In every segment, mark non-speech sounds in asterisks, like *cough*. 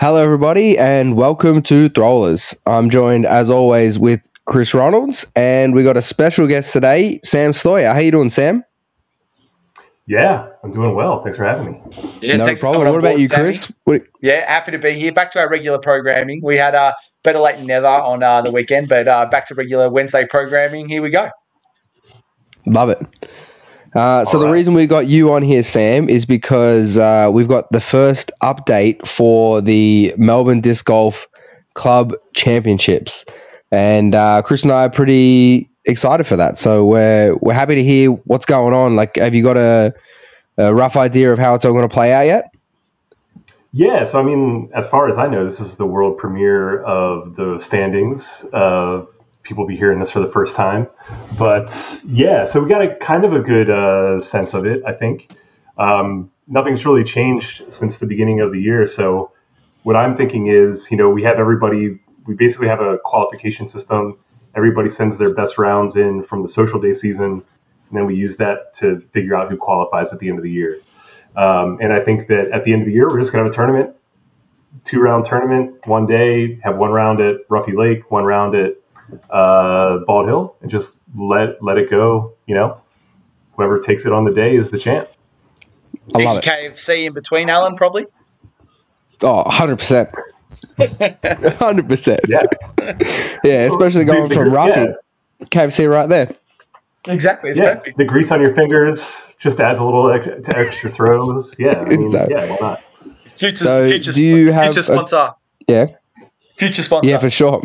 Hello, everybody, and welcome to Throwlers. I'm joined, as always, with Chris Ronalds, and we got a special guest today, Sam Stoyer. How you doing, Sam? Yeah, I'm doing well. Thanks for having me. Yeah, no problem. What about you, Chris? What... Yeah, happy to be here. Back to our regular programming. We had uh, better late than never on uh, the weekend, but uh, back to regular Wednesday programming. Here we go. Love it. Uh, so the reason we got you on here, Sam, is because uh, we've got the first update for the Melbourne Disc Golf Club Championships, and uh, Chris and I are pretty excited for that. So we're we're happy to hear what's going on. Like, have you got a, a rough idea of how it's all going to play out yet? Yeah, so I mean, as far as I know, this is the world premiere of the standings of people be hearing this for the first time. But yeah, so we got a kind of a good uh, sense of it, I think. Um, nothing's really changed since the beginning of the year. So what I'm thinking is, you know, we have everybody, we basically have a qualification system. Everybody sends their best rounds in from the social day season, and then we use that to figure out who qualifies at the end of the year. Um, and I think that at the end of the year, we're just going to have a tournament, two round tournament, one day, have one round at Ruffey Lake, one round at uh, Bald Hill and just let let it go. You know, whoever takes it on the day is the champ. I love it. KFC in between, Alan, probably. Oh, 100 percent. *laughs* Hundred percent. Yeah. yeah, especially going the, the, from Ruffey, yeah. KFC right there. Exactly. It's yeah, perfect. the grease on your fingers just adds a little extra, to extra throws. Yeah, I mean, Exactly. yeah, why not? Future, So, future, do you future have a- sponsor. Yeah, future sponsor. yeah, for sure.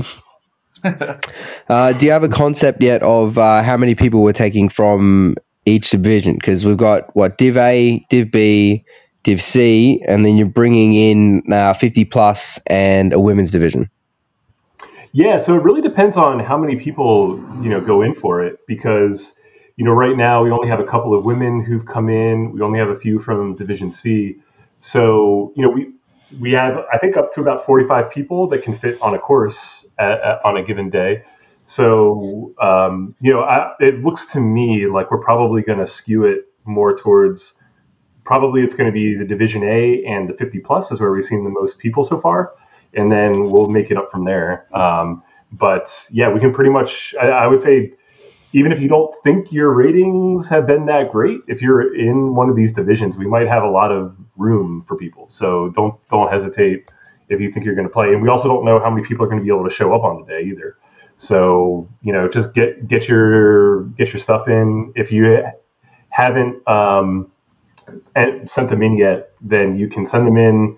*laughs* uh, do you have a concept yet of uh, how many people we're taking from each division? Because we've got what Div A, Div B, Div C, and then you're bringing in uh, 50 plus and a women's division. Yeah, so it really depends on how many people you know go in for it because you know right now we only have a couple of women who've come in. We only have a few from Division C. So you know we we have I think up to about forty five people that can fit on a course at, at- on a given day. So um, you know I, it looks to me like we're probably going to skew it more towards probably it's going to be the Division A and the fifty plus is where we've seen the most people so far and then we'll make it up from there. Um, but yeah, we can pretty much, I, I would say, even if you don't think your ratings have been that great, if you're in one of these divisions, we might have a lot of room for people. So don't don't hesitate if you think you're going to play. And we also don't know how many people are going to be able to show up on the day either. So you know, just get get your get your stuff in. If you haven't um, sent them in yet, then you can send them in.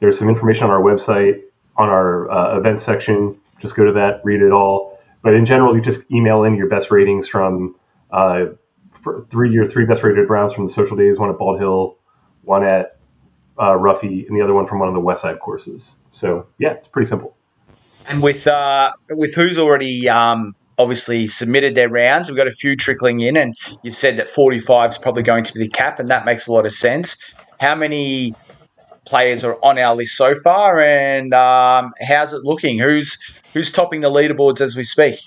There's some information on our website on our uh, event section. Just go to that, read it all. But in general, you just email in your best ratings from uh, three your three best rated rounds from the social days, one at Bald Hill, one at uh, Ruffey, and the other one from one of the West Side courses. So yeah, it's pretty simple. And with uh, with who's already um, obviously submitted their rounds, we've got a few trickling in, and you've said that 45 is probably going to be the cap, and that makes a lot of sense. How many players are on our list so far, and um, how's it looking? Who's who's topping the leaderboards as we speak?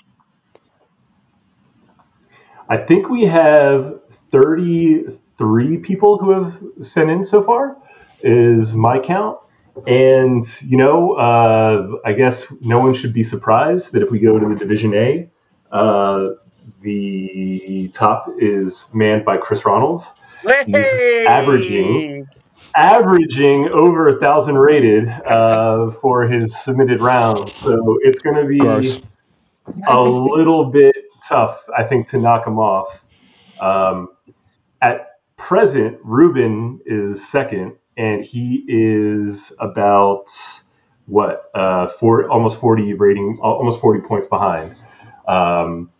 I think we have 33 people who have sent in so far, is my count. And, you know, uh, I guess no one should be surprised that if we go to the Division A, uh, the top is manned by Chris Ronalds. He's averaging averaging over a thousand rated uh, for his submitted rounds. So it's going to be Gross. a little bit tough, I think, to knock him off. Um, at present, Ruben is second, and he is about what uh, four, almost forty rating, almost forty points behind. Um,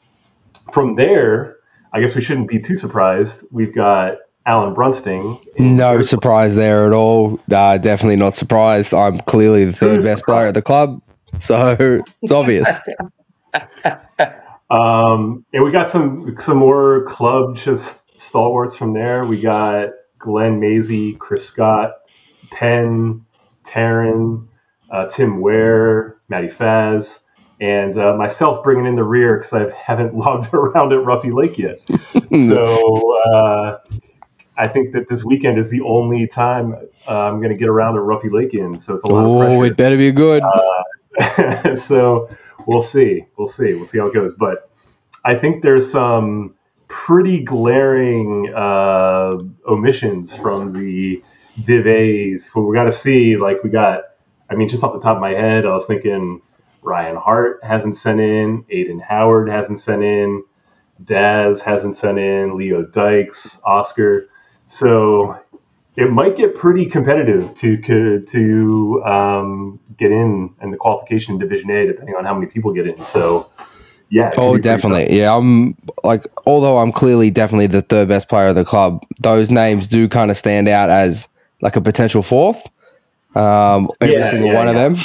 from there, I guess we shouldn't be too surprised. We've got Alan Brunsting. No surprise there at all. Uh, definitely not surprised. I'm clearly the third best player at the club, so *laughs* it's obvious. *laughs* Um, and we got some some more club just stalwarts from there. We got Glenn Maisie, Chris Scott, Penn, Taryn, uh, Tim Ware, Matty Faz, and uh, myself bringing in the rear because I haven't *laughs* logged around at Ruffey Lake yet. so uh, I think that this weekend is the only time uh, I'm going to get around to Ruffey Lake in, so it's a lot Oh, it better be good. Uh, *laughs* so we'll see. We'll see. We'll see how it goes. But I think there's some pretty glaring uh, omissions from the Div A's. We got to see, like, we got, I mean, just off the top of my head, I was thinking Ryan Hart hasn't sent in, Aiden Howard hasn't sent in, Daz hasn't sent in, Leo Dykes, Oscar. So it might get pretty competitive to to um, get in in the qualification Division A, depending on how many people get in. So, yeah. Oh, definitely. Yeah, I'm like, although I'm clearly definitely the third best player of the club, those names do kind of stand out as like a potential fourth. Um, every Yeah, single yeah, one yeah. of them.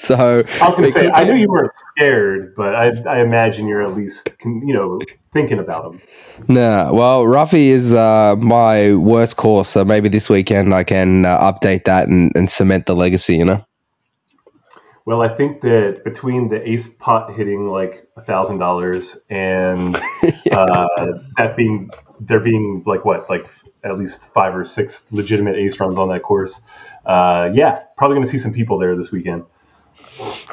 *laughs* So. I was going to say, could I knew you weren't scared, but I, I imagine you're at least, you know, thinking about them. Nah, well, Ruffey is uh, my worst course, so maybe this weekend I can uh, update that and, and cement the legacy. You know. Well, I think that between the ace pot hitting like a thousand dollars and *laughs* uh, that being there being like what like at least five or six legitimate ace runs on that course, uh, yeah, probably going to see some people there this weekend.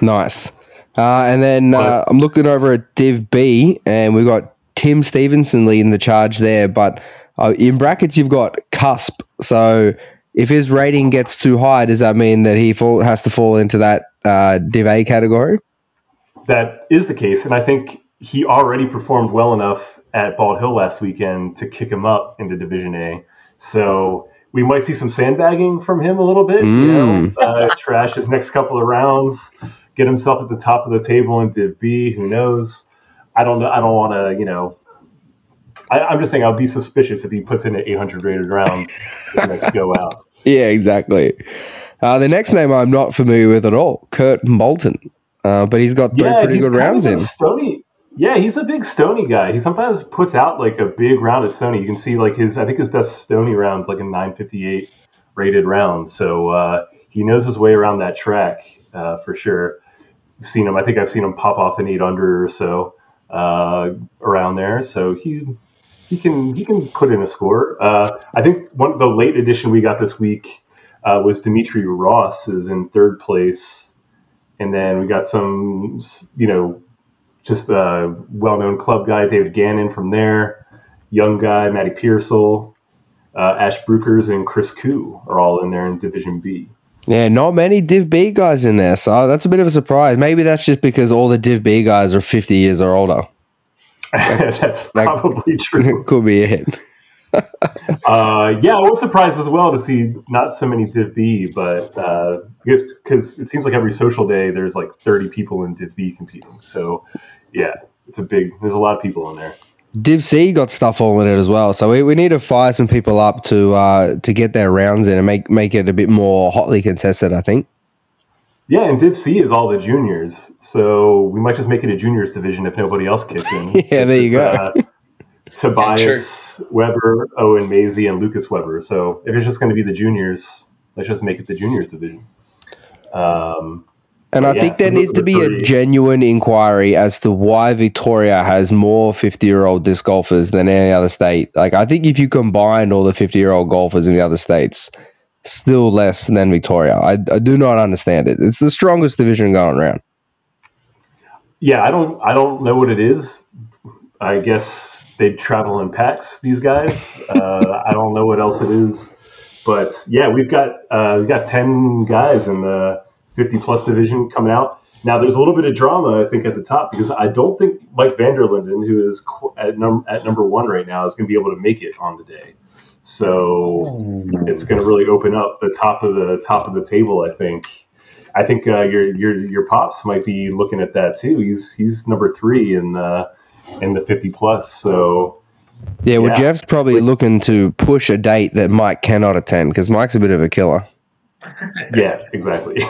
Nice. Uh, and then uh, I'm looking over at Div B, and we've got Tim Stevenson leading the charge there. But uh, in brackets, you've got Cusp. So if his rating gets too high, does that mean that he fall, has to fall into that uh, Div A category? That is the case, and I think he already performed well enough at Bald Hill last weekend to kick him up into Division A. So we might see some sandbagging from him a little bit. You know, uh, *laughs* trash his next couple of rounds, get himself at the top of the table in Div B. Who knows? I don't know. I don't want to. You know, I, I'm just saying I'll be suspicious if he puts in an 800 rated round next go out. *laughs* Yeah, exactly. Uh, the next name I'm not familiar with at all, Kurt Moulton. Uh, but he's got three pretty he's good rounds in. Stony. Yeah, he's a big Stony guy. He sometimes puts out like a big round at Stony. You can see like his, I think his best Stony round's like a 958 rated round. So uh, he knows his way around that track uh, for sure. I've seen him. I think I've seen him pop off an eight under or so uh, around there. So he he can he can put in a score. Uh, I think one the late addition we got this week uh, was Dimitri Ross is in third place, and then we got some you know just a well-known club guy David Gannon from there, young guy Matty Pearsall, uh, Ash Brookers, and Chris Koo are all in there in Division B. Yeah, not many Div B guys in there, so that's a bit of a surprise. Maybe that's just because all the Div B guys are 50 years or older. *laughs* That's That- probably *laughs* true. Could be it. *laughs* Uh, yeah, I was surprised as well to see not so many Div B, but uh, because it seems like every social day there's like 30 people in Div B competing. So yeah, it's a big. There's a lot of people in there. Div C got stuff all in it as well, so we, we need to fire some people up to uh, to get their rounds in and make make it a bit more hotly contested. I think. Yeah, and Div C is all the juniors, so we might just make it a juniors division if nobody else kicks in. *laughs* Yeah, there you go. uh, Tobias Weber, Owen Maisie, and Lucas Weber. So if it's just going to be the juniors, let's just make it the juniors division. Um, And I Yeah, think there needs to be a genuine inquiry as to why Victoria has more 50 year old disc golfers than any other state. Like, I think if you combine all the 50 year old golfers in the other states, still less than Victoria. I, I do not understand it. It's the strongest division going around. yeah, I don't, I don't know what it is. I guess they travel in packs. These guys. *laughs* Uh, I don't know what else it is, but yeah, we've got uh, we've got ten guys in the fifty plus division coming out. Now there's a little bit of drama, I think, at the top because I don't think Mike Vanderlinden, who is at, num- at number one right now, is going to be able to make it on the day. So it's going to really open up the top of the top of the table. I think. I think uh, your your your pops might be looking at that too. He's he's number three in the in the fifty plus. So Yeah, well, Yeah. Jeff's probably looking to push a date that Mike cannot attend because Mike's a bit of a killer. Yeah, exactly. *laughs*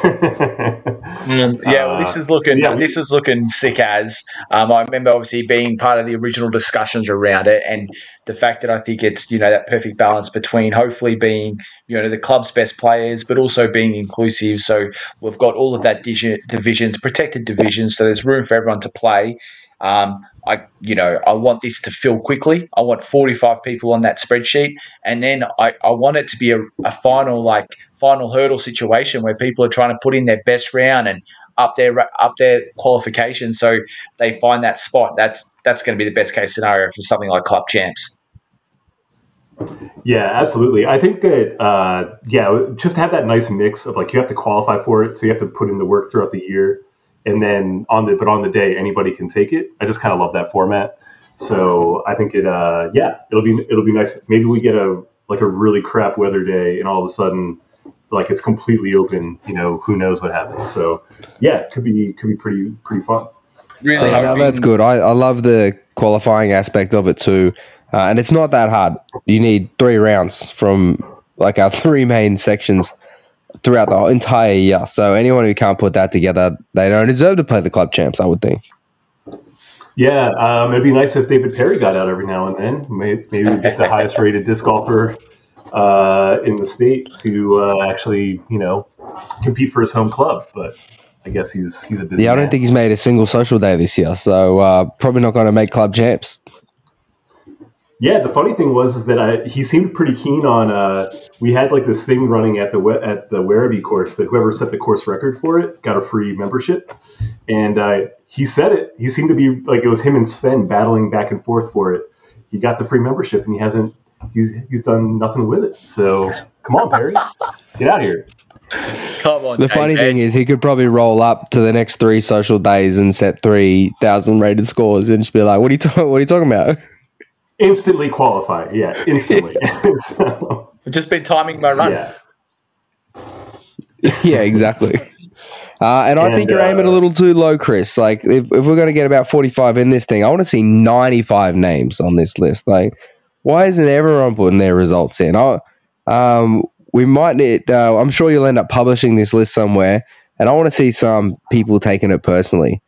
Mm, yeah, well, this Uh, is looking yeah, we- this is looking sick as. Um, I remember obviously being part of the original discussions around it, and the fact that I think it's you know that perfect balance between hopefully being you know the club's best players, but also being inclusive. So we've got all of that divisions, protected divisions, so there's room for everyone to play. Um, I, you know, I want this to fill quickly. I want 45 people on that spreadsheet. And then I, I want it to be a, a final, like, final hurdle situation where people are trying to put in their best round and up their up their qualification so they find that spot. That's that's going to be the best case scenario for something like club champs. Yeah, absolutely. I think that uh, yeah, just have that nice mix of like you have to qualify for it, so you have to put in the work throughout the year, and then on the but on the day anybody can take it. I just kind of love that format. So I think it uh, yeah, it'll be it'll be nice. Maybe we get a like a really crap weather day, and all of a sudden like it's completely open. You know, who knows what happens. So yeah, it could be could be pretty pretty fun. Really, uh, that's good. I, I love the qualifying aspect of it too, uh, and it's not that hard. You need three rounds from like our *laughs* three main sections throughout the entire year. So anyone who can't put that together, they don't deserve to play the club champs. I would think. Yeah, um, it'd be nice if David Perry got out every now and then. Maybe, maybe get the highest rated disc golfer uh, in the state to uh, actually, you know, compete for his home club. But I guess he's he's a busy. Yeah, I don't man. think he's made a single social day this year, so uh, probably not going to make club champs. Yeah, the funny thing was is that I, he seemed pretty keen on. Uh, we had like this thing running at the at the Werribee course that whoever set the course record for it got a free membership, and uh, he said it. He seemed to be like it was him and Sven battling back and forth for it. He got the free membership, and he hasn't he's he's done nothing with it. So come on, Perry, *laughs* get out of here. Come on. The funny thing is, he could probably roll up to the next three social days and set three thousand rated scores and just be like, "What are you talking? What are you talking about?" *laughs* Instantly qualify, yeah, instantly. *laughs* so, I've *laughs* just been timing my run. Yeah, *laughs* yeah exactly. Uh, and, and, I think you're uh, aiming a little too low, Chris. Like, if, if we're going to get about 45 in this thing, I want to see 95 names on this list. Like, why isn't everyone putting their results in? I, um, we might need. Uh, I'm sure you'll end up publishing this list somewhere, and I want to see some people taking it personally.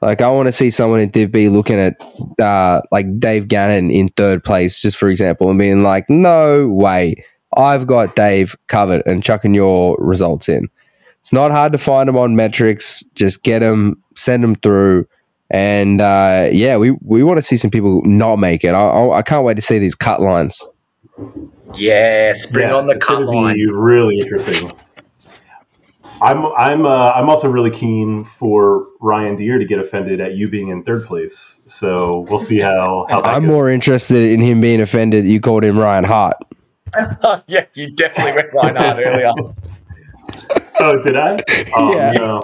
Like I want to see someone in Div B looking at uh, like Dave Gannon in third place, just for example, and being like, "No way, I've got Dave covered," and chucking your results in. It's not hard to find them on Metrix. Just get them, send them through, and uh, yeah, we, we want to see some people not make it. I, I can't wait to see these cut lines. Yes, bring yeah, on the cut line. Be really interesting. I'm I'm uh, I'm also really keen for Ryan Deer to get offended at you being in third place. So we'll see how. how I'm goes. more interested in him being offended. You called him Ryan Hart. *laughs* yeah, you definitely went Ryan Hart earlier. *laughs* oh, did I? Oh, yeah. No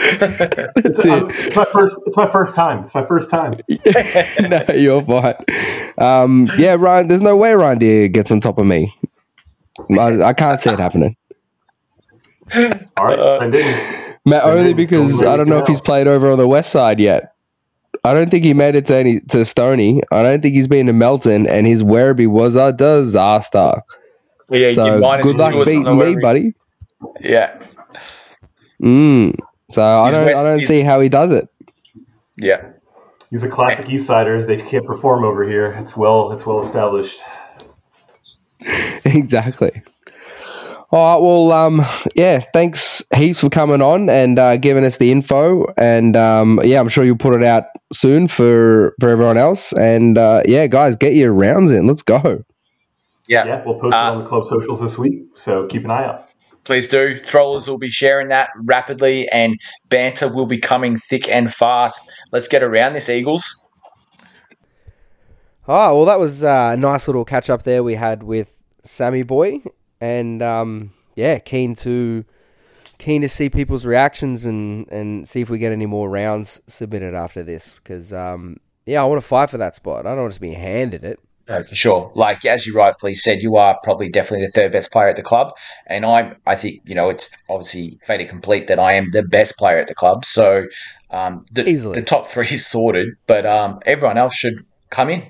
it's, um, it's, my first. It's my first time. It's my first time. *laughs* no, you're fine. Um, yeah, Ryan. There's no way Ryan Deer gets on top of me. I, I can't see it happening. All right, send in. Matt, only because I don't know if he's played over on the west side yet. I don't think he made it to any to Stony. I don't think he's been to Melton, and his Werribee was a disaster. Yeah, so good luck beating me, buddy. Yeah. Mm. So I don't, West, I don't see how he does it. Yeah, he's a classic East Sider. They can't perform over here. It's well, it's well established. *laughs* exactly. All right. Well, um, yeah. Thanks heaps for coming on and uh, giving us the info. And um, yeah, I'm sure you'll put it out soon for for everyone else. And uh, yeah, guys, get your rounds in. Let's go. Yeah. Yeah. We'll post uh, it on the club socials this week. So keep an eye out. Please do. Throwers will be sharing that rapidly, and banter will be coming thick and fast. Let's get around this, Eagles. Oh, well, that was a nice little catch up there we had with Sammy Boy. And um, yeah, keen to keen to see people's reactions and, and see if we get any more rounds submitted after this. Because, um, yeah, I want to fight for that spot. I don't want to be handed it. No, for sure. Like as you rightfully said, you are probably definitely the third best player at the club, and I'm. I think you know it's obviously fait complete that I am the best player at the club. So um, the, Easily. the top three is sorted, but um, everyone else should come in.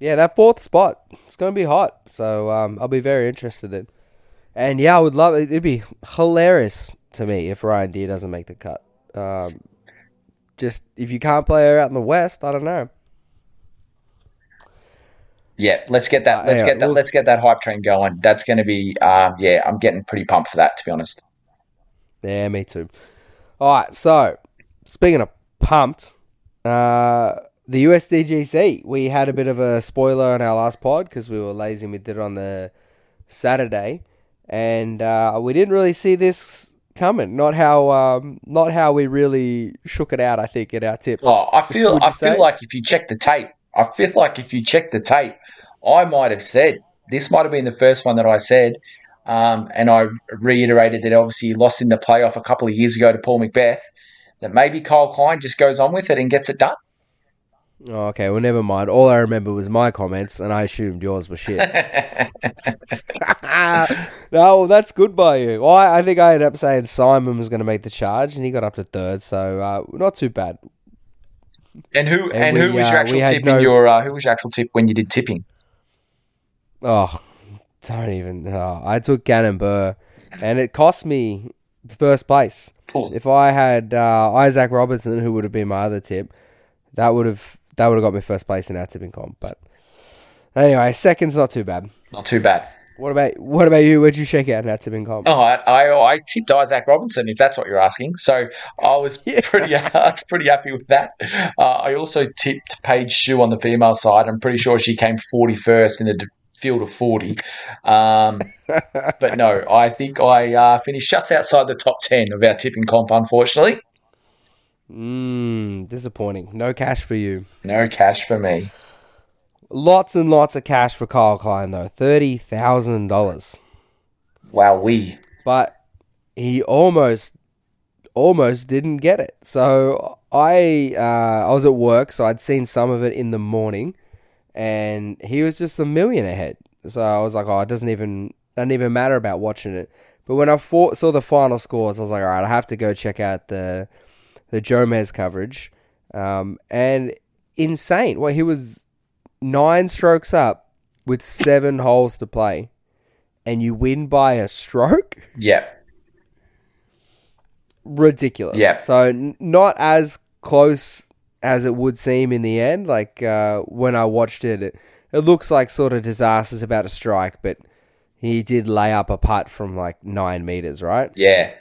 Yeah, that fourth spot it's going to be hot. So um, I'll be very interested in. And yeah, I would love it. It'd be hilarious to me if Ryan Deer doesn't make the cut. Um, just if you can't play her out in the West, I don't know. Yeah, let's get that. Let's uh, yeah, get that. We'll, let's get that hype train going. That's going to be. Um, yeah, I'm getting pretty pumped for that. To be honest. Yeah, me too. All right. So, speaking of pumped. Uh, the USDGC, we had a bit of a spoiler on our last pod because we were lazy and we did it on the Saturday, and uh, we didn't really see this coming. Not how, um, not how we really shook it out. I think in our tips. Oh, I feel, you I feel say? like if you check the tape, I feel like if you check the tape, I might have said this might have been the first one that I said, um, and I reiterated that obviously he lost in the playoff a couple of years ago to Paul McBeth. That maybe Kyle Klein just goes on with it and gets it done. Oh, okay, well, never mind. All I remember was my comments, and I assumed yours were shit. *laughs* no, well, that's good by you. Well, I, I think I ended up saying Simon was going to make the charge, and he got up to third, so uh, not too bad. And who and, And who was uh, your actual we had tip in your uh, who was your actual tip when you did tipping? Oh, don't even. Oh, I took Gannon Buhr, and it cost me first place. Oh, If I had uh, Isaac Robertson, who would have been my other tip, that would have that would have got me first place in our tipping comp. But anyway, second's not too bad. not too bad. What about what about you? Where'd you shake out in our tipping comp? Oh, I, I, I tipped Isaac Robinson, if that's what you're asking. So I was *laughs* Yeah. pretty, *laughs* I was pretty happy with that. Uh, I also tipped Paige Shue on the female side. I'm pretty sure she came 41st in a d- field of 40. Um, *laughs* but no, I think I uh, finished just outside the top 10 of our tipping comp, unfortunately. Mmm, disappointing. No cash for you. No cash for me. Lots and lots of cash for Kyle Klein though, thirty thousand dollars. Wow, we. But he almost, almost didn't get it. So I, uh, I was at work, so I'd seen some of it in the morning, and he was just a million ahead. So I was like, oh, it doesn't even doesn't even matter about watching it. But when I fought, saw the final scores, I was like, all right, I have to go check out the the Jomez coverage, um, and insane. Well, he was nine strokes up with seven *laughs* holes to play, and you win by a stroke. Yeah. Ridiculous. Yeah. So n- not as close as it would seem in the end. Like uh, when I watched it, it, it looks like sort of disaster's about to strike, but he did lay up a putt from like nine meters, right? Yeah,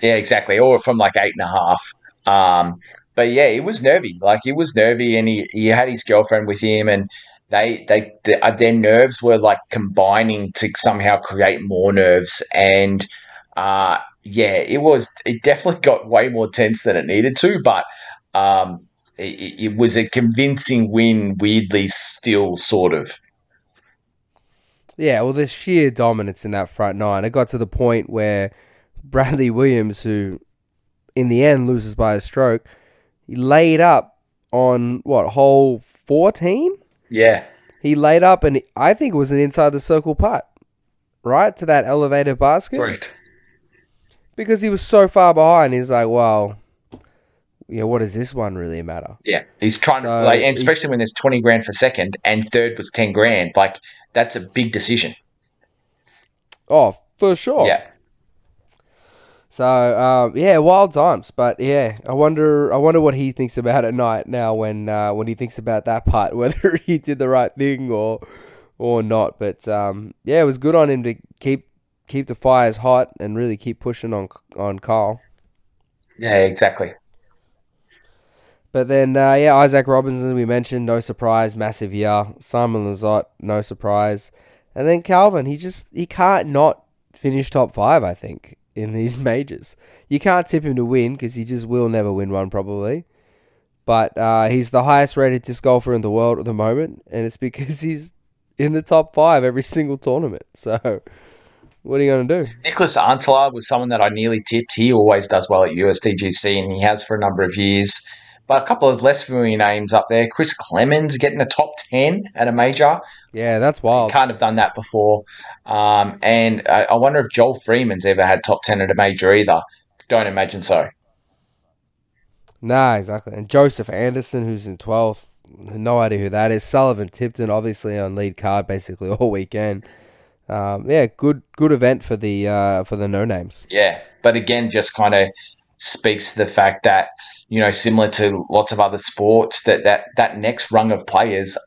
yeah, exactly. Or from like eight and a half. Um, but yeah, it was nervy. Like it was nervy, and he, he had his girlfriend with him, and they they th- uh, their nerves were like combining to somehow create more nerves. And uh, yeah, it was it definitely got way more tense than it needed to, but. Um, it, it was a convincing win, weirdly, still sort of. Yeah, well, the sheer dominance in that front nine. It got to the point where Bradley Williams, who in the end loses by a stroke, he laid up on what hole fourteen. Yeah, He laid up, and I think it was an inside the circle putt, right to that elevated basket, correct. because he was so far behind. He's like, well, yeah, what does this one really matter? Yeah, he's trying to like, and especially when there's twenty grand for second, and third was ten grand. Like that's a big decision. Oh, for sure. Yeah, So um, yeah, wild times. But yeah, I wonder. I wonder what he thinks about at night now when uh, when he thinks about that part, *laughs* whether he did the right thing or or not. But um, yeah, it was good on him to keep keep the fires hot and really keep pushing on on Carl. yeah, exactly. But then uh, yeah, Isaac Robinson we mentioned, no surprise, massive year. Simon Lizotte, no surprise, and then Calvin. He just he can't not finish top five. I think in these *laughs* majors, you can't tip him to win because he just will never win one probably. But uh, he's the highest rated disc golfer in the world at the moment, and it's *laughs* because he's in the top five every single tournament. So, what are you gonna do? Niklas Anttila was someone that I nearly tipped. He always does well at USDGC, and he has for a number of years. But a couple of less familiar names up there. Chris Clemons getting a top ten at a major. Yeah, that's wild. Can't have done that before. Um, and I, I wonder if Joel Freeman's ever had top ten at a major either. Don't imagine so. Nah, exactly. And Joseph Anderson, who's in 12th, no idea who that is. Sullivan Tipton, obviously on lead card basically *laughs* all weekend. Um, yeah, good good event for the uh, for the no names. Yeah, but again, just kind of speaks to the fact that you know, similar to lots of other sports, that that that next rung of players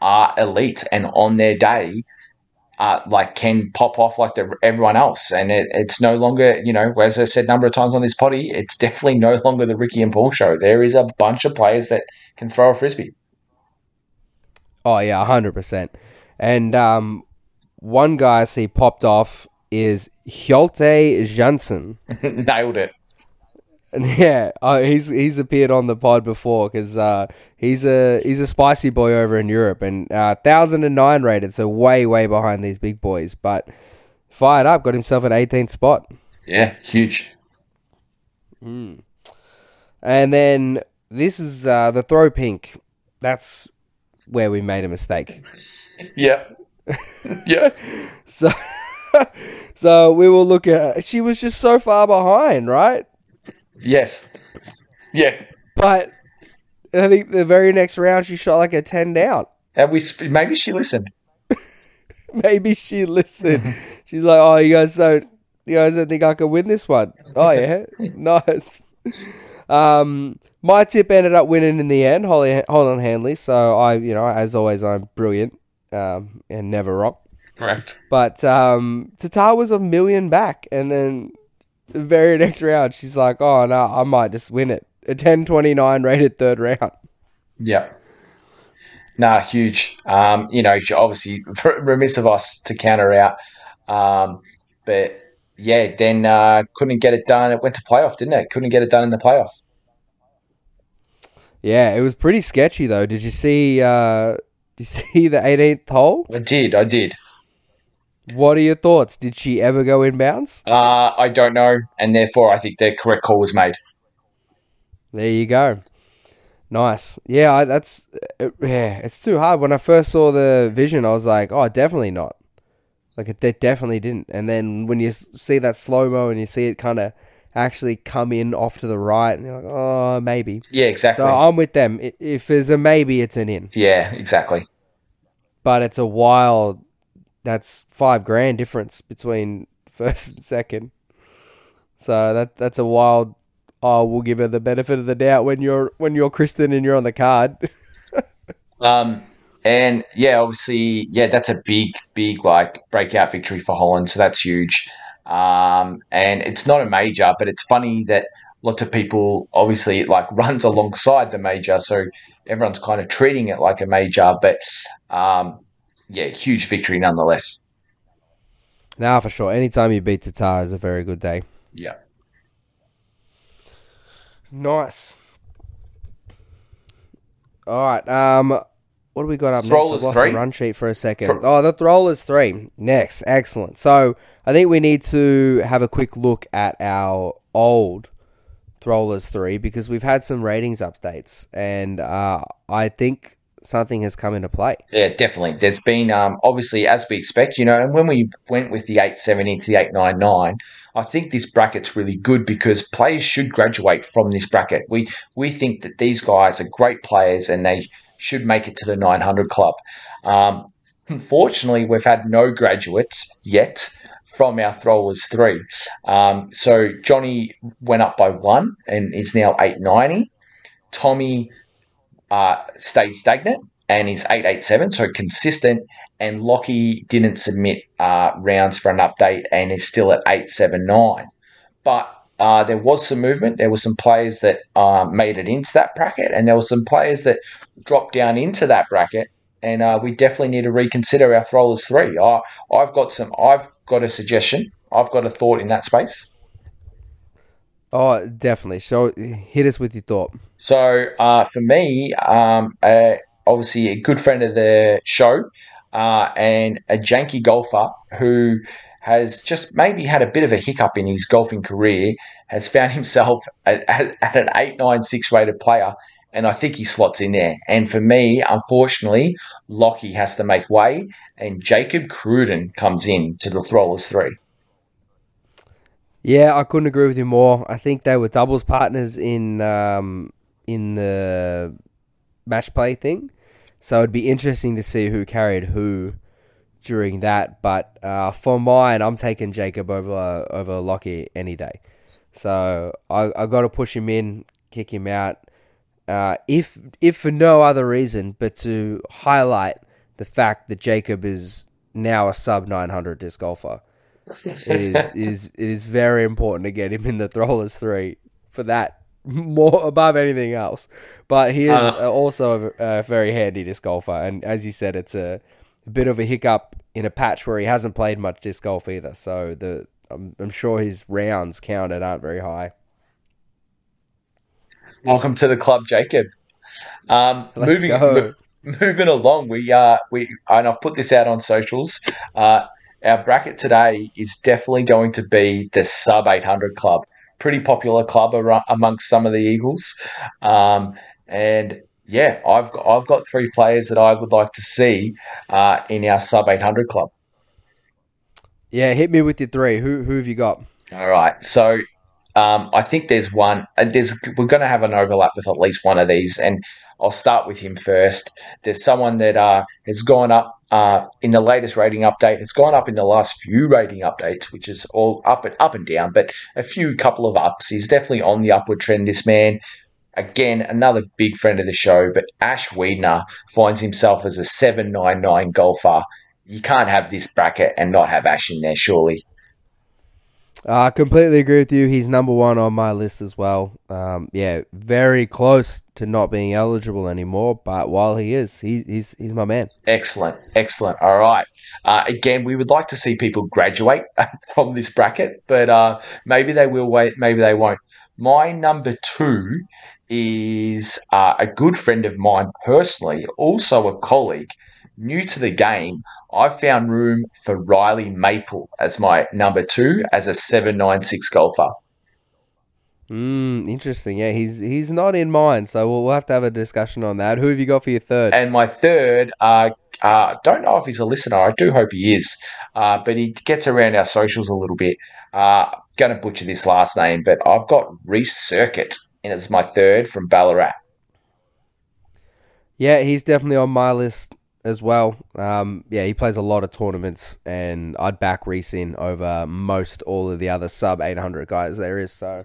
are elite, and on their day, uh, like can pop off like the, everyone else, and it, it's no longer you know as I said a number of times on this potty, it's definitely no longer the Ricky and Paul show. There is a bunch of players that can throw a frisbee. Oh yeah, hundred percent. And um, one guy I see popped off is Hjolte Jansen. *laughs* Nailed it. And *laughs* yeah, uh, he's he's appeared on the pod before because uh, he's a he's a spicy boy over in Europe and uh, thousand and nine rated, so way way behind these big boys. But fired up, got himself an 18th spot. Yeah, huge. Mm. And then this is uh, the throw pink. That's where we made a mistake. Yeah. *laughs* yeah. so *laughs* so we will look at she was just so far behind, right? Yes. Yeah. But I think the very next round she shot like a 10 down. And we maybe she listened. *laughs* maybe she listened. *laughs* She's like, "Oh, you guys don't you guys don't think I can win this one?" Oh yeah. *laughs* nice. Um my tip ended up winning in the end, Holly Holyn Handley. So I, you know, as always, I'm brilliant um, and never rock. Correct. But um, Tattar was a million back, and then the very next round, she's like, "Oh no, I might just win it." A ten twenty nine rated third round. Yeah. Nah, huge. Um, you know, obviously *laughs* remiss of us to counter out. Um, but yeah, then uh, couldn't get it done. It went to playoff, didn't it? Couldn't get it done in the playoff. Yeah, it was pretty sketchy though. Did you see? Uh, did you *laughs* see the 18th hole? I did. I did. What are your thoughts? Did she ever go inbounds? Uh, I don't know, and therefore I think the correct call was made. There you go. Nice. Yeah, I, that's uh, yeah. It's too hard. When I first saw the vision, I was like, "Oh, definitely not." Like it, definitely didn't. And then when you see that slow mo and you see it kind of actually come in off to the right, and you're like, "Oh, maybe." Yeah, exactly. So I'm with them. If there's a maybe, it's an in. Yeah, exactly. But it's a wild that's five grand difference between *laughs* first and second. So that that's a wild. Oh, we'll give her the benefit of the doubt when you're when you're Kristin and you're on the card. *laughs* um, and yeah, obviously, yeah, that's a big, big like breakout victory for Holyn. So that's huge. Um, and it's not a major, but it's funny that lots of people obviously it like *laughs* runs alongside the major, so everyone's kind of treating it like a major. But um, yeah, huge victory nonetheless. Now for sure. Anytime you beat Tattar is a very good day. Yeah. Nice. All right. Um, what do we got up Throwlers next? I three. run sheet for a second. oh, the Throwlers three. Next, excellent. So I think we need to have a quick look at our old Throwlers three because we've had some ratings updates, and uh, I think something has come into play. Yeah, definitely. There's been um, obviously as we expect, you know, and when we went with the 870 to the 899, I think this bracket's really good because players should graduate from this bracket. We we think that these guys are great players and they should make it to the 900 club. Um, unfortunately, we've had no graduates yet from our throwers three. Um, so Johnny went up by one and is now 890. Tommy uh, stayed stagnant and is 887, so consistent. And Lockie didn't submit uh, rounds for an update and is still at 879. But uh, there was some movement. There were some players that uh, made it into that bracket, and there were some players that dropped down into that bracket. And uh, we definitely need to reconsider our throwers three. I, I've got some. I've got a suggestion. I've got a thought in that space. Oh, definitely. So hit us with your thought. So uh, for me, um, uh, obviously a good friend of the show uh, and a janky golfer who has just maybe had a bit of a hiccup in his golfing career, has found *laughs* himself at, at, at an 896 rated player. And I think he slots in there. And for me, unfortunately, Lockie has to make way, and Jacob Cruden comes in to the Throwlers 3. Yeah, I couldn't agree with you more. I think they were doubles partners in um, in the match play thing, so it'd be interesting to see who carried who during that. But uh, for mine, I'm taking Jacob over over Lockie any day. So I I got to push him in, kick him out. Uh, if if for no other reason but to highlight the fact that Jacob is now a sub 900 disc golfer. It is, *laughs* it is it is very important to get him in the throwlers three for that *laughs* more above anything else. But he is Uh, also a, a very handy disc golfer, and as you said, it's a, a bit of a hiccup in a patch where he hasn't played much disc golf either. So the I'm, I'm sure his rounds counted aren't very high. Welcome to the club, Jacob. Um, *laughs* Let's moving go. moving along, we uh we and I've put this out on socials. Uh, our bracket today is definitely going to be the sub 800 club. Pretty popular club ar- amongst some of the Eagles, um, and yeah, I've got, I've got three players that I would like to see uh, in our sub 800 club. Yeah, hit me with your three. Who who have you got? All right. So um, I think there's one. uh, There's we're going to have an overlap with at least one of these, and I'll start with him first. There's someone that uh, has gone up uh, in the latest rating update. It's gone up in the last few rating updates, which is all up and up and down, but a few couple of ups. He's definitely on the upward trend. This man. Again, another big friend of the show, but Ash Wiedner finds himself as a 799 golfer. You can't have this bracket and not have Ash in there, surely. I completely agree with you. He's number one on my list as well. Um, yeah, very close to not being eligible anymore. But while he is, he, he's he's my man. Excellent, excellent. All right. Uh, again, we would like to see people graduate *laughs* from this bracket, but uh, maybe they will wait, maybe they won't. My number two is uh, a good friend of mine personally, also a colleague, new to the game. I found room for Riley Maple as my number two as a 796 golfer. Mm, interesting. Yeah, he's he's not in mine, so we'll, we'll have to have a discussion on that. Who have you got for your third? And my third, uh, uh, don't know if he's a listener. I do hope he is, uh, but he gets around our socials a little bit. Uh, gonna butcher this last name, but I've got Reese Circuit in as my third from Ballarat. Yeah, he's definitely on my list as well. Um, yeah, he plays a lot of tournaments, and I'd back Reese in over most all of the other sub 800 guys there is. So,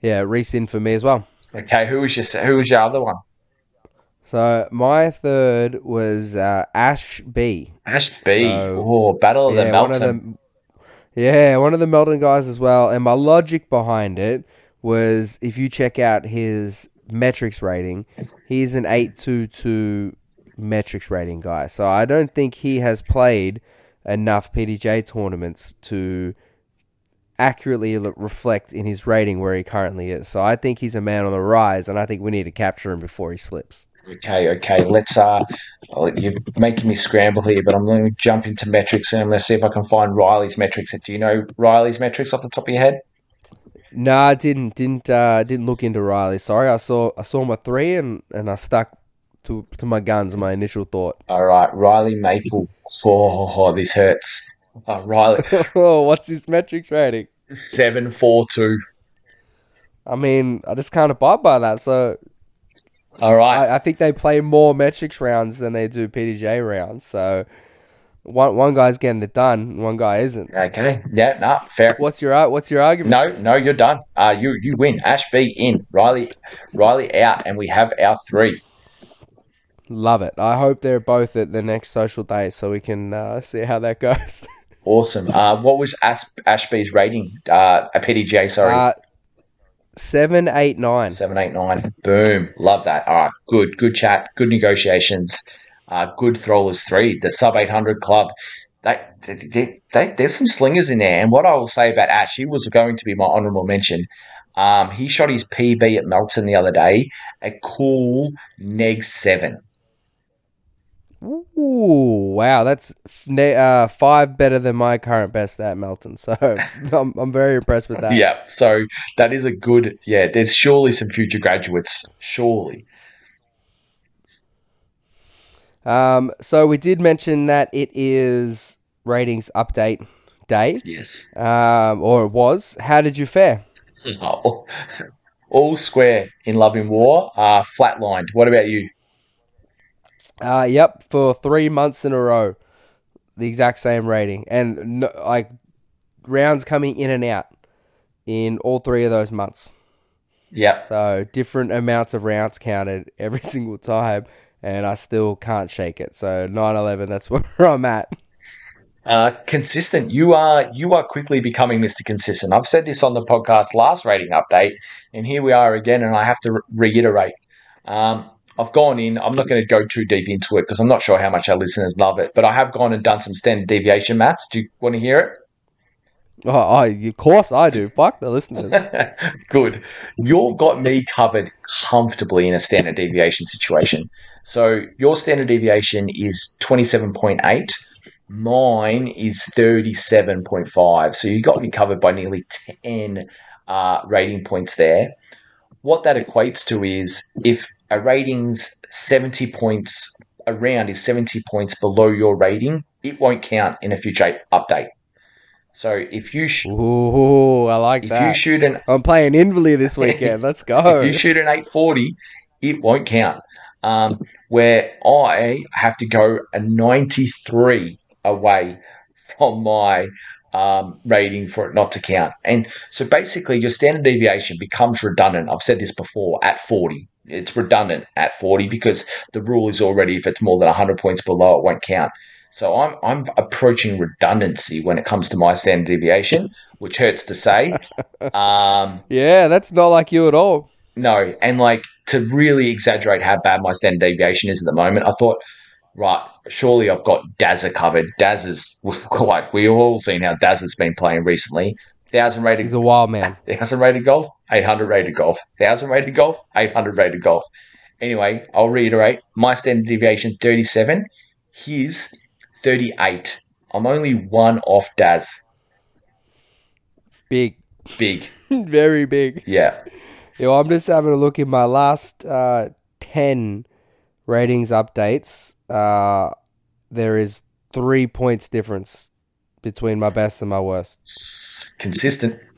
yeah, Reese in for me as well. Okay, who was your who was your other one? So my third was uh, Ash B. Ash B. So- oh, Battle of the yeah, one of Melton. the yeah, one of the Melton guys as well. And my logic behind it was if you check out his Metrix rating, he's an eight two two Metrix rating guy. So I don't think he has played enough PDGA tournaments to accurately reflect in his rating where he currently is. So I think he's a man on the rise, and I think we need to capture him before he slips. Okay, okay. Let's. Uh, you're making me scramble here, but I'm going to jump into Metrix and I'm going to see if I can find Riley's Metrix. Do you know Riley's Metrix off the top of your head? No, I didn't didn't uh, didn't look into Riley. Sorry, I saw I saw my three and, and I stuck to to my guns. My initial thought. All right, Riley Maple. *laughs* Oh, this hurts. Uh, Riley *laughs* oh, what's his Metrix rating? seven four two. I mean, I just can't abide by that. So All right, I, I think they play more Metrix rounds than they do PDGA rounds. So one one guy's getting it done, one guy isn't. okay. Yeah, no, fair. What's your what's your argument? No, no, you're done. Uh, you you win. Ash B in. Riley Riley out, and we have our three. Love it. I hope they're both at the next social date so we can uh, see how that goes. *laughs* Awesome. Uh, what was Ash, Ash B's rating? Uh, a PDGA, sorry. uh, seven, eight, nine. Seven, eight, nine. Boom. Love that. All right. Good. Good chat. Good negotiations. Uh, good throwers three. The sub 800 club. They, they, they, there's some slingers in there. And what I will say about Ash, he was going to be my honourable mention. Um, he shot his PB at Melton the other day, a cool neg seven. Ooh, wow, that's uh, five better than my current best at Melton. So *laughs* I'm, I'm very impressed with that. Yeah. So that is a good. Yeah. There's surely some future graduates. Surely. Um, so we did mention that it is ratings update day, Yes. um, or it was. How did you fare? *laughs* all, all square in love and war. Uh, flatlined. What about you? Uh, yep, for three months in a row, the exact same rating, and no, like rounds coming in and out in all three of those months. Yep. So different amounts of rounds counted *laughs* every single time, and I still can't shake it. So 9-11, that's *laughs* where I'm at. Uh, consistent. You are you are quickly becoming Mr. Consistent. I've said this on the podcast last rating update, and here we are again. And I have to re- reiterate. Um, I've gone in. I'm not going to go too deep into it because I'm not sure how much our listeners love it. But I have gone and done some standard deviation maths. Do you want to hear it? Oh, I, of course I do. Fuck the listeners. *laughs* Good. You've got me covered comfortably in a standard deviation situation. So your standard deviation is 27.8. Mine is 37.5. So you got me covered by nearly 10 uh, rating points there. What that equates to is if a rating's 70 points around is 70 points below your rating, it won't count in a future update. So if you sh- Ooh, I like if that. you shoot an I'm playing Inverleigh this weekend. *laughs* Let's go. if you shoot an 840, it won't count. Um, where I have to go a 93 away from my um, rating for it not to count. And so basically, your standard deviation becomes redundant. I've said this before at 40. It's redundant at 40 because the rule is already if it's more than 100 points below, it won't count. So I'm I'm approaching redundancy when it comes to my standard deviation, which hurts to say. *laughs* Um, yeah, that's not like you at all. no, and like to really exaggerate how bad my standard deviation is at the moment, I thought, right, surely I've got Dazza covered. Dazza's *laughs* like we've all seen how Dazza's been playing recently. Thousand rated, He's a wild man. *laughs* thousand rated golf, eight hundred rated golf, thousand rated golf, eight hundred rated golf. Anyway, I'll reiterate: my standard deviation thirty-seven, his thirty-eight. I'm only one off Daz. Big. Big, *laughs* Very big. yeah. Yeah, well, I'm just having a look in my last uh, 10 ratings updates. Uh, there is three points difference between my best and my worst. Consistent. *laughs*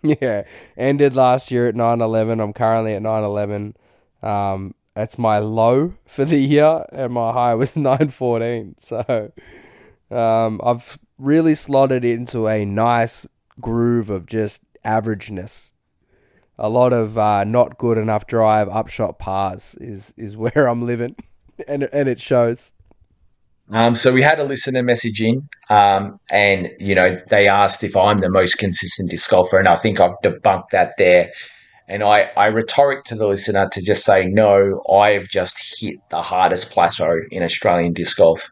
Yeah, ended last year at 911. I'm currently at 911. Um, that's my low for the year, and my high was *laughs* 914. So um, I've really slotted into a nice groove of just averageness. A lot of uh, not good enough drive, upshot pars is is *laughs* where I'm living, and and it shows. Um, so we had a listener message in, um, and you know they asked if I'm the most consistent disc golfer, and I think I've debunked that there. And I, I rhetoric to the listener to just say no. I've just hit the hardest plateau in Australian disc golf.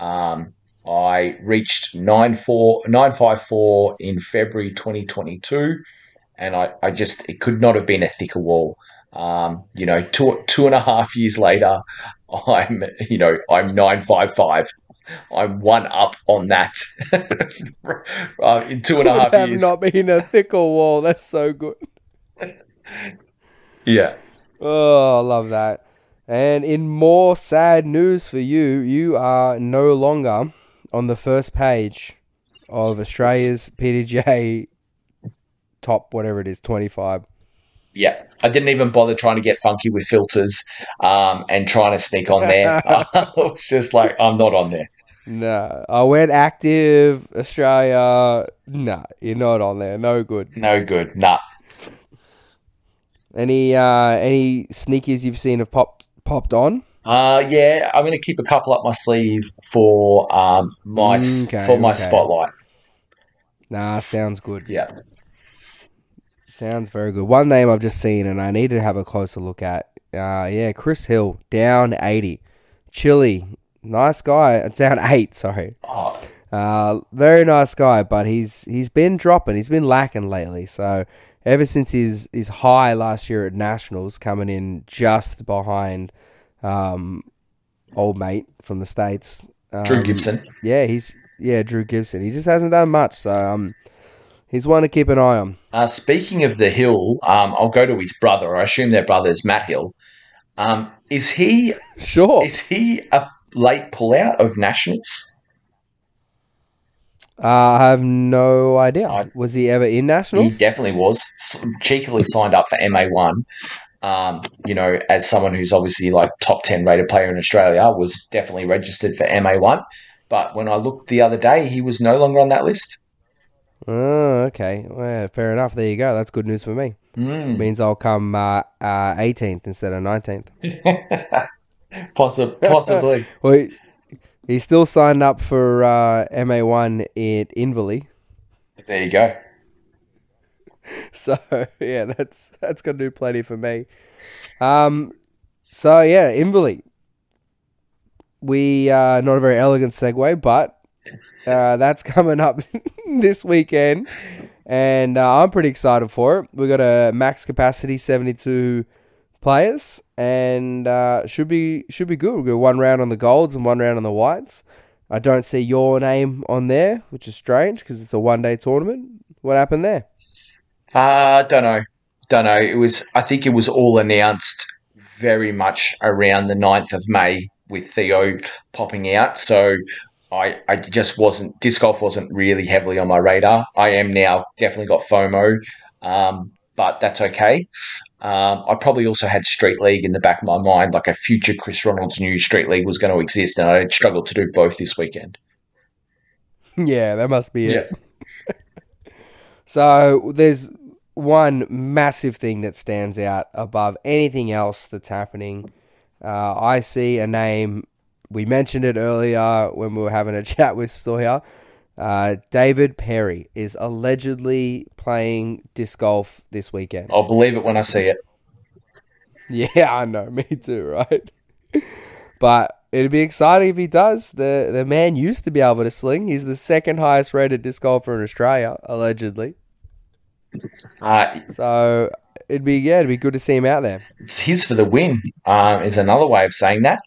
Um, I reached 94 954 in February 2022, and I, I just it could not have been a thicker wall. Um, you know, two two and a half years later, I'm you know I'm nine five five. I'm one up on that *laughs* uh, in two and a half and a Could have years. not been a thicker wall. That's so good. *laughs* yeah, Oh, I love that. And in more sad news for you, you are no longer on the first page of Australia's PDGA top, whatever it is, 25. Yeah. I didn't even bother trying to get funky with filters um, and trying to sneak on there. *laughs* *laughs* I was just like, I'm not on there. No, I went active, Australia. Nah, you're not on there. No good. No good. Nah. Any uh, any sneakers you've seen have popped popped on? Uh, yeah, I'm going to keep a couple up my sleeve for um, my Okay, for my okay. spotlight. Nah, sounds good. Yeah. Sounds very good. One name I've just seen and I need to have a closer look at. Uh, yeah, Chris Hill, down 80. Chile, nice guy. *laughs* Down 8, sorry. Oh, Uh, very nice guy, but he's he's been dropping. He's been lacking lately. So ever since his, his high last year at Nationals, coming in just behind um, old mate from the States. Um, Drew Gibson. Yeah, he's yeah, Drew Gibson. He just hasn't done much. So um, he's one to keep an eye on. Uh, speaking of the Hill, um, I'll go to his brother. I assume their brother is Matt Hill. Um, is he *laughs* Sure. is he a late pullout of nationals? Uh, I have no idea. I- Was he ever in nationals? He definitely was cheekily signed up for MA one. Um, you know, as someone who's obviously like top ten rated player in Australia, was definitely registered for MA one. But when I looked the other day, he was no longer on that list. Oh, okay. Well, fair enough. There you go. That's good news for me. Mm. Means I'll come uh, uh, 18th instead of 19th. *laughs* Possi- possibly. *laughs* Well, He's still signed up for uh, MA1 at Inverleigh. There you go. *laughs* So yeah, that's that's gonna do plenty for me. Um, so yeah, Inverleigh. We uh, not a very elegant segue, but uh, that's coming up *laughs* this weekend, and uh, I'm pretty excited for it. We got a max capacity 72 players, and uh, should be should be good. We got one round on the golds and one round on the whites. I don't see your name on there, which is strange because it's a one day tournament. What happened there? Uh, don't know. Don't know. It was. I think it was all announced very much around the 9th of May with Theo popping out. So I, I just wasn't. Disc golf wasn't really heavily on my radar. I am now. Definitely got FOMO, um, but that's okay. Um, I probably also had Street League in the back of my mind, like a future Chris Ronalds new Street League was going to exist, and I struggled to do both this weekend. *laughs* Yeah, that must be it. *laughs* so there's one massive thing that stands out above anything else that's happening. Uh, I see a name. We mentioned it earlier when we were having a *laughs* chat with Sawyer. Uh, David Perry is allegedly playing disc golf this weekend. I'll believe it when I see it. Yeah, I know. *laughs* Me too, right? but it'd be exciting if he does. The the man used to be able to sling. He's the second highest rated disc golfer in Australia, allegedly. Uh, So it'd be yeah, it'd be good to see him out there. it's his for the win. Um, is another way of saying that.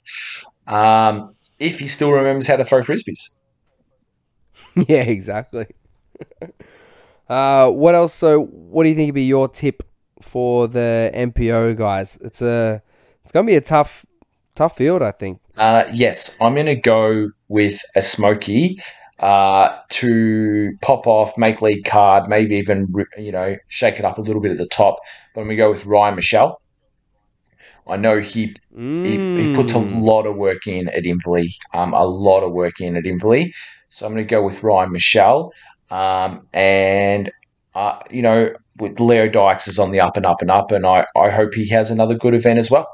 Um, if he still remembers how to throw frisbees. *laughs* yeah, exactly. *laughs* uh, what else? So, what do you think would be your tip for the MPO guys? It's a, it's gonna be a tough, tough field, I think. Uh, yes, I'm going to go with a smoky uh, to pop off, make lead card, maybe even you know shake it up a little bit at the top. But I'm going to go with Ryan Michelle. I know he he, he puts a Mm. lot of work in at Inverleigh, um, a lot of work in at Inverleigh. So I'm going to go with Ryan Michelle, um, and uh, you know with Leo Dykes is on the up and up and up, and I, I hope he has another good event as well.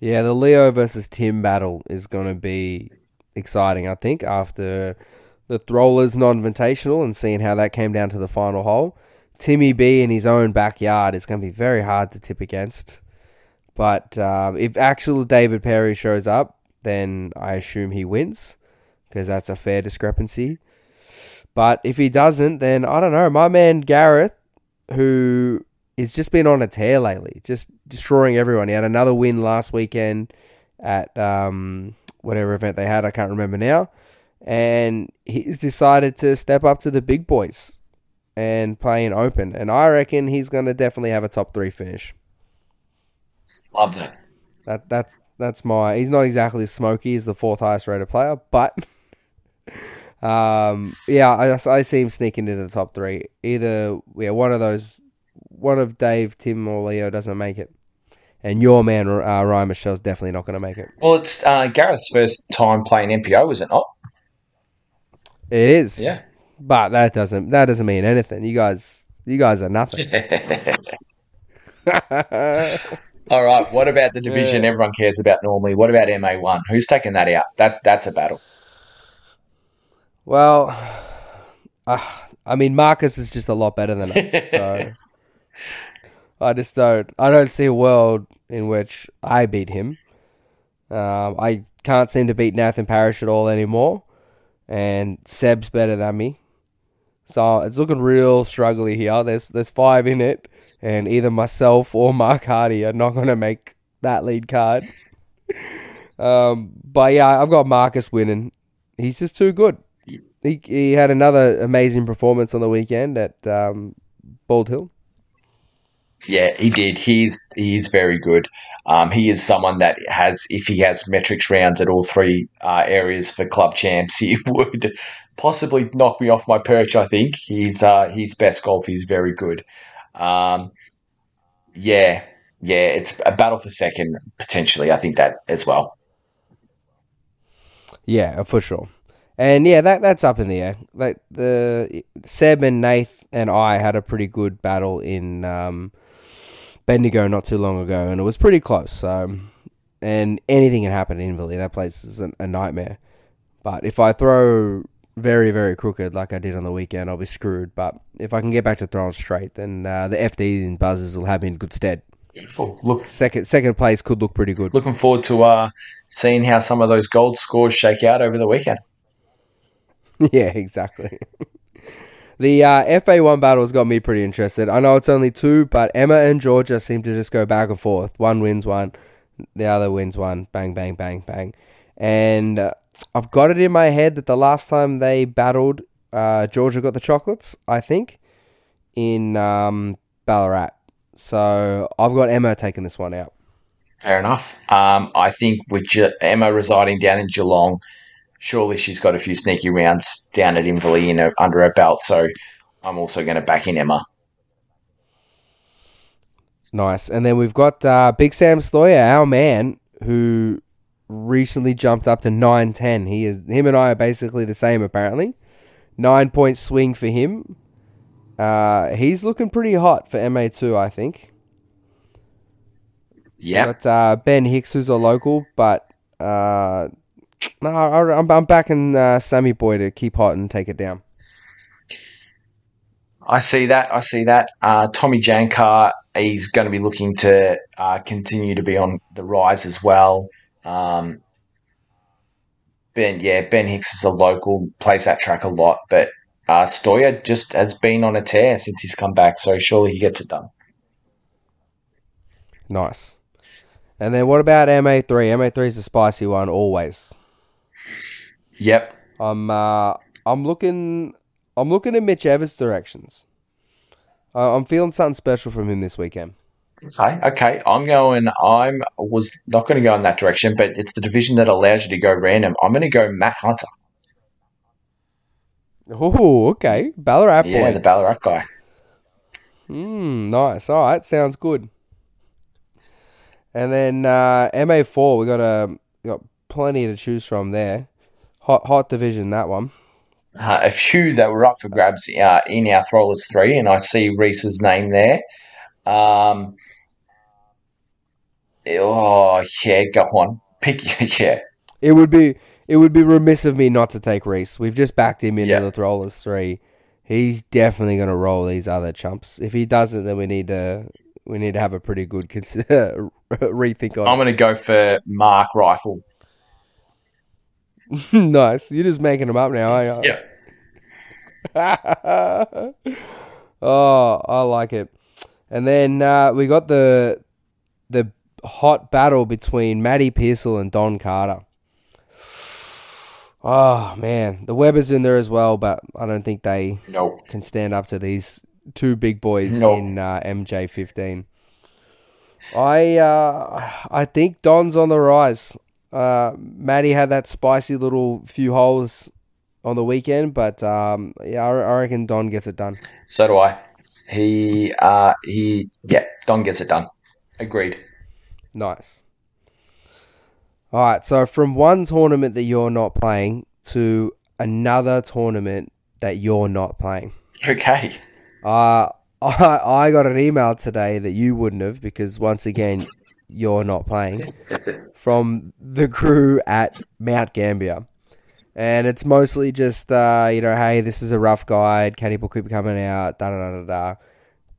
Yeah, the Leo versus Tim battle is going to be exciting, I think, after the Throwlers non invitational and seeing how that came down to the final hole. Timmy B in his own backyard is going to be very hard to tip against. But um, if actual David Perry shows up, then I assume he wins because that's a fair discrepancy. But if he doesn't, then I don't know. My man Gareth, who has just been on a tear lately, just destroying everyone. He had another win last weekend at um, whatever event they had. I can't remember now. And he's decided to step up to the big boys and play in open. And I reckon he's going to definitely have a top three finish. Love that. That that's that's my. He's not exactly smoky. He's the fourth highest rated player, but *laughs* um, yeah, I, I see him sneaking into the top three. Either yeah, one of those, one of Dave, Tim, or Leo doesn't make it, and your man uh, Ryan Michelle's definitely not going to make it. Well, it's uh, Gareth's first time playing MPO, is it not? It is, Yeah. but that doesn't that doesn't mean anything. You guys, you guys are nothing. *laughs* *laughs* All right. What about the division Yeah. everyone cares about normally? What about MA one? Who's taking that out? That that's a battle. Well, uh, I mean, Marcus is just a lot better than us, so *laughs* I just don't. I don't see a world in which I beat him. Um, I can't seem to beat Nathan Parrish at all anymore, and Seb's better than me. So it's looking real struggly here. There's there's five in it, and either myself or *laughs* Mark Hardy are not going to make that lead card. Um, but yeah, I've got Marcus winning. He's just too good. He he had another amazing performance on the weekend at um, Bald Hill. Yeah, he did. He's he's very good. Um, he is someone that has, if he has Metrix rounds at all three uh, areas for club champs, *laughs* he would possibly knock me off my perch. I think he's uh, his best golf is very good. Um, yeah, yeah, it's a battle for second potentially. I think that as well. Yeah, for sure. And yeah, that that's up in the air. Like the Seb and Nath and I had a pretty good battle in um, Bendigo not too long ago, and it was pretty close. So and anything can happen in Inverleigh. That place is a nightmare. But if I throw very, very crooked like I did on the weekend, I'll be screwed. But if I can get back to throwing straight, then uh, the FD and buzzers will have me in good stead. Beautiful. Look, Second, second place could look pretty good. looking forward to uh, seeing how some of those gold scores shake out over the weekend. *laughs* yeah, exactly. *laughs* the uh, FA1 battles got me pretty interested. I know it's only two, but Emma and Georgia seem to just go back and forth. One wins one, the other wins one. Bang, bang, bang, bang. And uh, I've got it in my head that the last time they battled, uh, Georgia got the chocolates, I think, in um, Ballarat. So I've got Emma taking this one out. Fair enough. Um, I think with Ge- Emma residing down in Geelong, surely she's got a few sneaky rounds down at Inverleigh in her, under her belt. So I'm also going to back in Emma. Nice. And then we've got uh, Big Sam Stoyer, our man, who recently jumped up to 9-10. He is him and I are basically the same apparently. 9 point swing for him. Uh, he's looking pretty hot for MA2, I think. Yeah. Got uh, Ben Hicks, who's a local, but uh, no, I, I'm, I'm backing uh, Sammy Boy to keep hot and take it down. I see that. I see that. Uh, Tommy Jankar, he's going to be looking to uh, continue to be on the rise as well. Um, ben, yeah, Ben Hicks is a local, plays that track a lot, but uh, Stoya just has been on a tear since he's come back, so surely he gets it done. Nice. And then what about MA3? MA3 is a spicy one always. Yep. I'm uh, I'm looking I'm looking at Mitch Evers' directions. Uh, I'm feeling something special from him this weekend. Okay, okay. I'm going. I'm was not going to go in that direction, but it's the division that allows you to go random. I'm going to go Matt Hunter. Oh, okay. Ballarat Yeah, boy. the Ballarat guy. Hmm, nice. All right, sounds good. And then uh, MA4, we got a got plenty to choose from there. Hot hot division that one. Uh, a few that were up for grabs uh, in our Throwlers 3, and I see Reese's name there. Um, oh, yeah, go on. Pick, *laughs* yeah. It would be it would be remiss of me not to take Reese. We've just backed him into Yeah. the Throwlers three. He's definitely going to roll these other chumps. If he doesn't, then we need to we need to have a pretty good cons- *laughs* rethink on. I'm going to go for Mark Rifle. *laughs* nice. You're just making them up now, aren't you? Yeah. oh, I like it. And then uh, we got the the hot battle between Matty Pearsall and Don Carter. Oh *sighs* man, the Webbers in there as well, but I don't think they No. can stand up to these two big boys No. in uh, MJ15. I uh, I think Don's on the rise. Uh, Matty had that spicy little few holes on the weekend, but um, yeah, I, I reckon Don gets it done. So do I. He, uh, he, yeah, Don gets it done. Agreed. Nice. All right, so from one tournament that you're not playing to another tournament that you're not playing. Okay. Uh, *laughs* I I got an email today that you wouldn't have because once again you're not playing *laughs* from the crew at Mount Gambier. And it's mostly just uh, you know, hey, this is a rough guide, Kenny will keep coming out, da da da da da.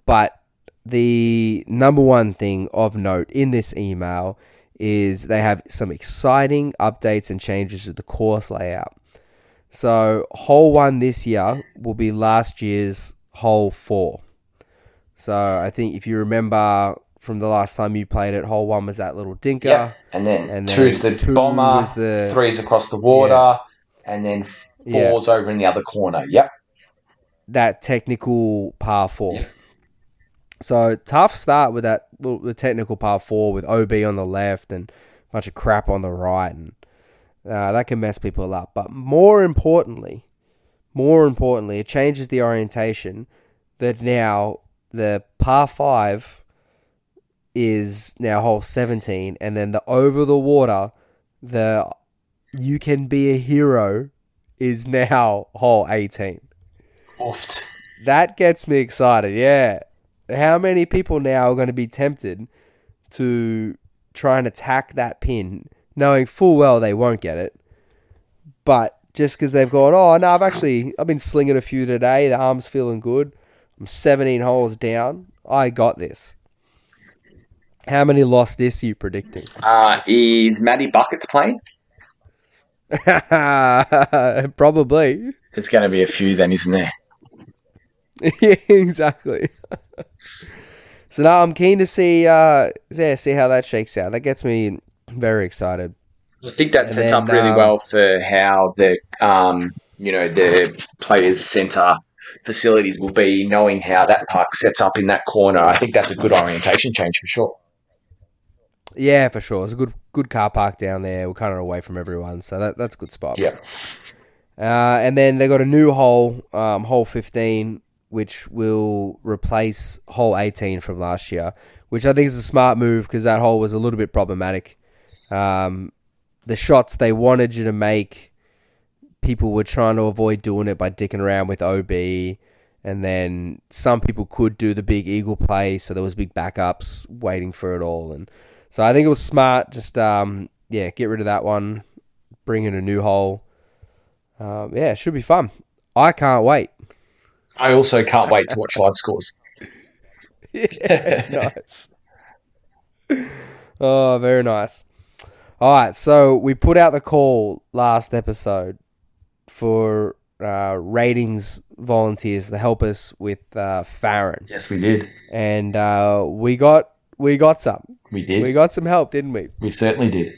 But the number one thing of note in this email is they have some exciting updates and changes to the course layout. So hole one this year will be last year's hole four. So I think if you remember from the last time you played it, hole one was that little dinker. Yeah. And then, And then two's the two bomber, the- three's across the water, and then Yeah. four's over in the other corner. Yep. That technical par four. Yeah. So tough start with that little the technical par four with OB on the left and a bunch of crap on the right, and uh, that can mess people up. But more importantly, more importantly, it changes the orientation. That now the par five is now hole seventeen, and then the over the water, the you can be a hero is now hole eighteen. Oofed. That gets me excited. Yeah. How many people now are going to be tempted to try and attack that pin, knowing full well they won't get it. But just because they've gone, oh no, I've actually I've been slinging a few today. The arm's feeling good. I'm 17 holes down. I got this. How many lost this you predicting? Uh, is Matty Buckets playing? *laughs* Probably. There's going to be a few then, isn't there? *laughs* yeah, exactly. so now I'm keen to see, uh, yeah, see how that shakes out. That gets me very excited. I think that And sets then, up really um, well for how the um, you know the players' centre facilities will be, knowing how that park sets up in that corner. I think that's a good orientation change for sure. Yeah, for sure. It's a good good car park down there. We're kind of away from everyone, so that, that's a good spot. Yeah, Uh, and then they got a new hole, um, hole 15, which will replace hole 18 from last year, which I think is a smart move because that hole was a little bit problematic. Um, the shots they wanted you to make, people were trying to avoid doing it by dicking around with OB. And then some people could do the big eagle play, so there was big backups waiting for it all. And so I think it was smart. Just um, yeah, get rid of that one, bring in a new hole. Um, yeah, it should be fun. I can't wait. I also can't wait to watch live scores. *laughs* yeah, nice. Oh, very nice. All right, so we put out the call last episode for uh, ratings volunteers to help us with uh, Farron, Yes, we did. and uh, we got we got some. We did. We We, got some help, didn't we? We certainly did.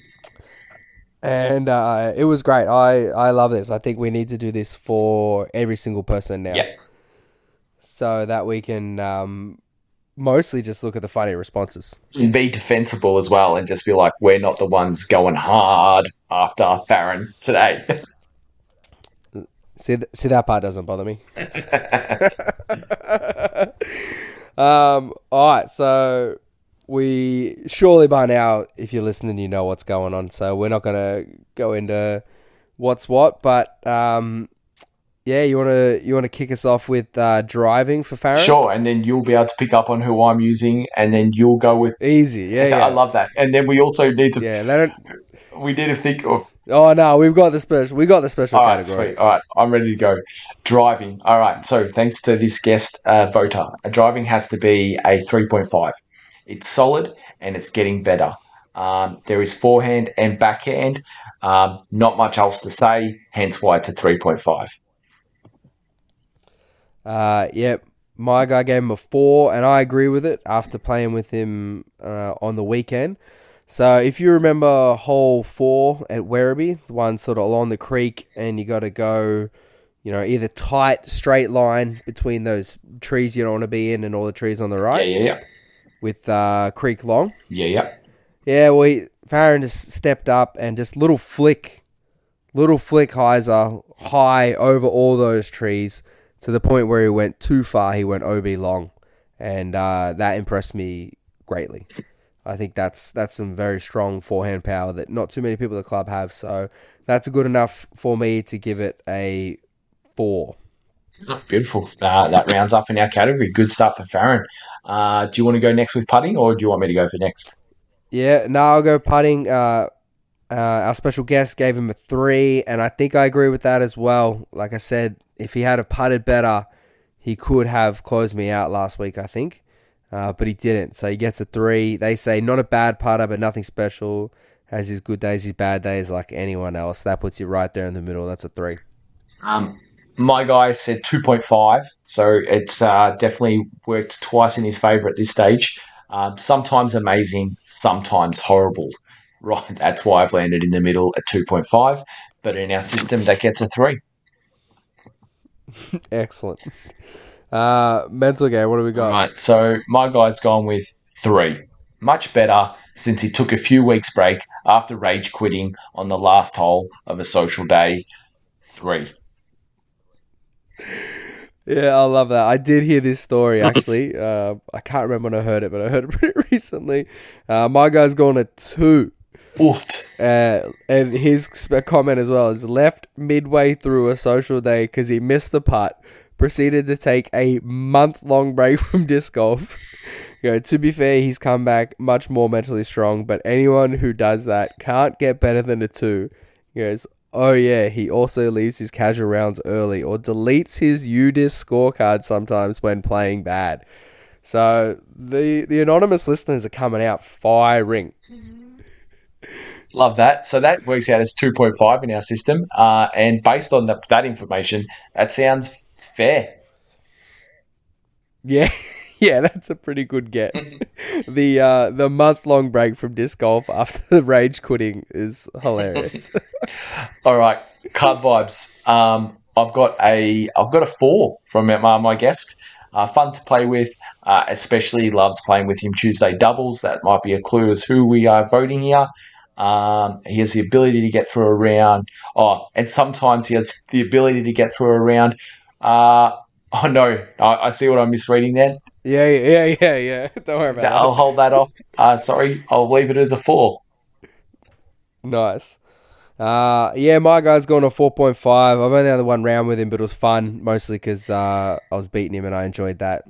And uh, it was great. I I love this. I think we need to do this for every single person now. Yeah. So that we can um, mostly just look at the funny responses. And be defensible as well, and just be like, we're not the ones going hard after Farron today. *laughs* See, th- see that part doesn't bother me. *laughs* *laughs* um, all right, so we surely by now, if you're listening, you know what's going on. So we're not gonna go into what's what, but um, yeah, you wanna you wanna kick us off with uh, driving for Farron? sure, and then you'll be able to pick up on who I'm using, and then you'll go with. Easy, yeah, yeah. I love that. And then we also need to. Yeah, let it. We need to think of Oh no, we've got the special. We got the special All right, category. sweet. All right, I'm ready to go. Driving. All right. So thanks to this guest uh, voter, a driving has to be a 3.5. It's solid and it's getting better. Um, there is forehand and backhand. Um, not much else to say. Hence why it's a 3.5. Uh, yep. My guy gave him a four, and I agree with it after playing with him uh, on the weekend. So if you remember hole four at Werribee, the one sort of along the creek, and you got to go, you know, either tight straight line between those trees you don't want to be in and all the trees on the Yeah, right yeah, yeah, with uh, creek long. yeah, yeah. Yeah, well, he, Farron just stepped up and just little flick, little flick hyzer high over all those trees to the point where he went too far. He went OB long, and uh, that impressed me greatly. I think that's that's some very strong forehand power that not too many people at the club have. So that's good enough for me to give it a four. Oh, beautiful. Uh, that rounds up in our category. Good stuff for Farron. Uh, do you want to go next with putting, or do you want me to go for next? Yeah, no, I'll go putting. Uh, uh, our special guest gave him a three, and I think I agree with that as well. Like I said, if he had have putted better, he could have closed me out last week, I think. Uh, but he didn't, so he gets a three. They say not a bad putter, but nothing special. Has his good days, his bad days, like anyone else. That puts you right there in the middle. That's a three. Um, my guy said 2.5, so it's uh, definitely worked twice in his favour at this stage. Um, sometimes amazing, sometimes horrible. *laughs* Right, that's why I've landed in the middle at 2.5, but in our system, that gets a 3. *laughs* Excellent. Uh, mental game. What do we got? Right, so my guy's gone with 3. Much better since he took a few weeks break after rage quitting on the last hole of a social day. 3. Yeah, I love that. I did hear this story actually. *laughs* uh, I can't remember when I heard it, but I heard it *laughs* pretty recently. Uh, my guy's gone a two. Oofed. Uh, and his comment as well is left midway through a social day because he missed the putt. Proceeded to take a month long break from disc golf. You know, to be fair, he's come back much more mentally strong, but anyone who does that can't get better than a two. He goes, oh yeah, he also leaves his casual rounds early or deletes his UDisc scorecard sometimes when playing bad. So the the anonymous listeners are coming out firing. Love that. So that works out as 2.5 in our system. Uh, and based on the, that information, that sounds fair. Yeah. *laughs* yeah, that's a pretty good get. *laughs* the uh, the month long break from disc golf after the rage quitting is hilarious. *laughs* All right, card vibes. Um, I've got a I've got a four from my, my guest. Uh, fun to play with, uh, especially loves playing with him Tuesday doubles. That might be a clue as who we are voting here. Um, he has the ability to get through a round. Oh, and sometimes he has the ability to get through a round. Uh, *laughs* oh no, I, I see what I'm misreading then. Yeah, yeah, yeah, yeah. *laughs* Don't worry about it. I'll hold that off. Uh, sorry, I'll leave it as a four. Nice. Uh, yeah, my guy's going to 4.5. I've only had one round with him, but it was fun, mostly because uh, I was beating him and I enjoyed that.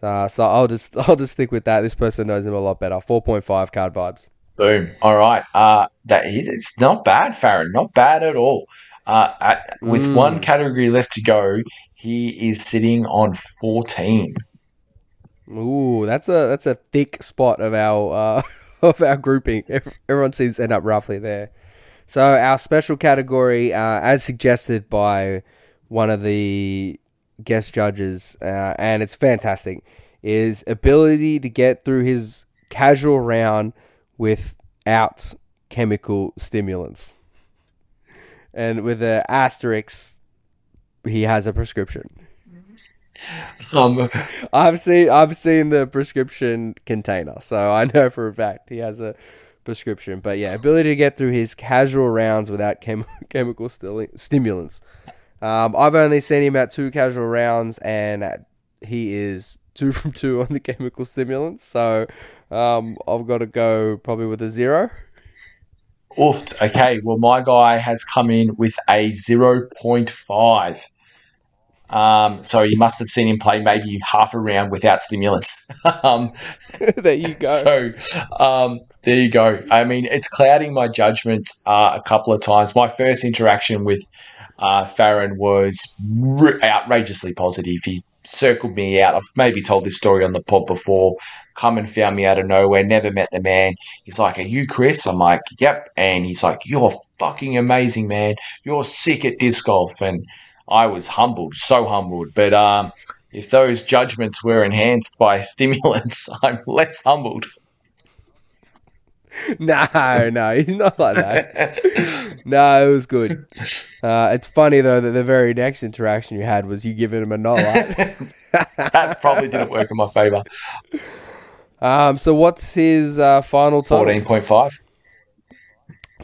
Uh, so I'll just *laughs* I'll just stick with that. This person knows him a lot better. 4.5 card vibes. Boom. All right. Uh, that it's not bad, Farron. Not bad at all. Uh, at, with mm. one category left to go, he is sitting on 14. Ooh, that's a that's a thick spot of our uh, *laughs* of our grouping. Everyone seems to end up roughly there. So our special category, uh, as suggested by one of the guest judges, uh, and it's fantastic, is ability to get through his casual round without chemical stimulants. And with an asterisk, he has a prescription. *laughs* Um, I've seen I've seen the prescription container, so I know for a fact he has a prescription. But yeah, ability to get through his casual rounds without chem- *laughs* chemical stimulants. Um, I've only seen him at two casual rounds, and he is two from two on the chemical stimulants. So um, I've got to go probably with a zero. Oofed. Okay, well, my guy has come in with a 0.5. Um, so you must have seen him play maybe half a round without stimulants. *laughs* um, *laughs* there you go. So um, there you go. I mean, it's clouding my judgment uh, a couple of times. My first interaction with uh, Farron was r- outrageously positive. He circled me out. I've maybe told this story on the pod before. Come and found me out of nowhere. Never met the man. He's like, "Are you Chris?" I'm like, "Yep." And he's like, "You're fucking amazing, man. You're sick at disc golf." And I was humbled, so humbled. But um, if those judgments were enhanced by *laughs* stimulants, I'm less humbled. *laughs* No, no, he's not like that. *laughs* no, it was good. Uh, it's funny though that the very next interaction you had was you giving him a not like. *laughs* that probably didn't work in my favour. Um, so what's his uh, final total? Fourteen point five.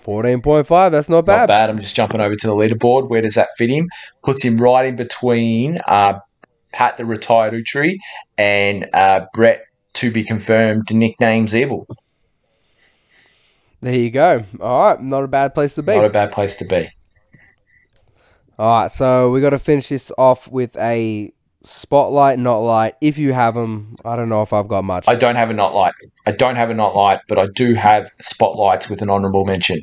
14.5, that's not bad. Not bad. I'm just jumping over to the leaderboard. Where does that fit him? Puts him right in between uh, Pat the retired Utri and uh, Brett to be confirmed nicknames Evil. There you go. All right, not a bad place to be. Not a bad place to be. All right, so we got to finish this off with a spotlight, not light. If you have them, I don't know if I've got much. I don't have a not light. I don't have a not light, but I do have spotlights with an honourable mention.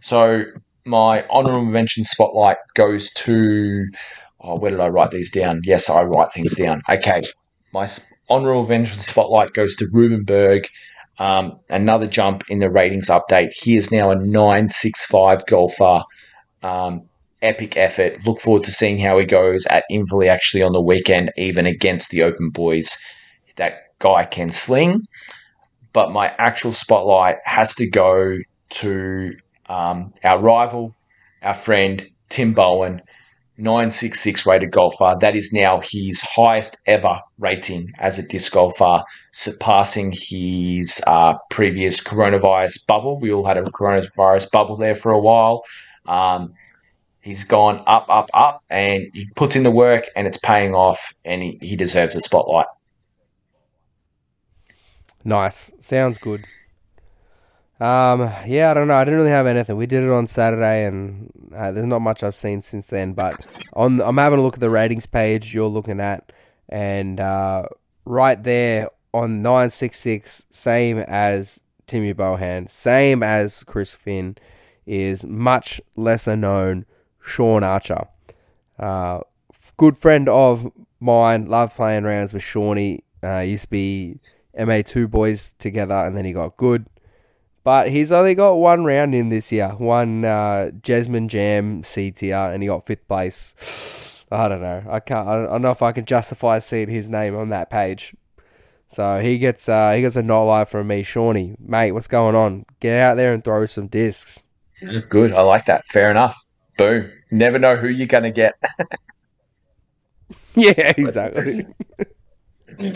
So my honourable mention spotlight goes to. Oh, where did I write these down? Yes, I write things down. Okay, my honourable mention spotlight goes to Ruben Berg. Um, another jump in the ratings update. He is now a 965 golfer. Um, epic effort. Look forward to seeing how he goes at Inverleigh actually on the weekend, even against the Open Boys. That guy can sling. But my actual spotlight has to go to um, our rival, our friend, Tim Bowen, 966 rated golfer. That is now his highest ever rating as a disc golfer, surpassing his uh, previous coronavirus bubble. We all had a coronavirus bubble there for a while. Um, He's gone up, up, up, and he puts in the work, and it's paying off, and he, he deserves a spotlight. Nice. Sounds good. Um, yeah, I don't know. I didn't really have anything. We did it on Saturday, and uh, there's not much I've seen since then. But on, I'm having a look at the ratings page you're looking at, and uh, right there on 966, same as Timmy Bohan, same as Chris Finn, is much lesser known Sean Archer. Uh, good friend of mine, love playing rounds with Shawnee. Uh, used to be MA2 boys together, and then he got good. But he's only got one round in this year, one uh, Jasmine Jam C tier, and he got fifth place. I don't know. I can't. I don't know if I can justify seeing his name on that page. So he gets uh, he gets a not live from me, Shawnee. Mate, what's going on? Get out there and throw some discs. Good. I like that. Fair enough. Boom. Never know who you're going to get. *laughs* yeah, exactly. *laughs*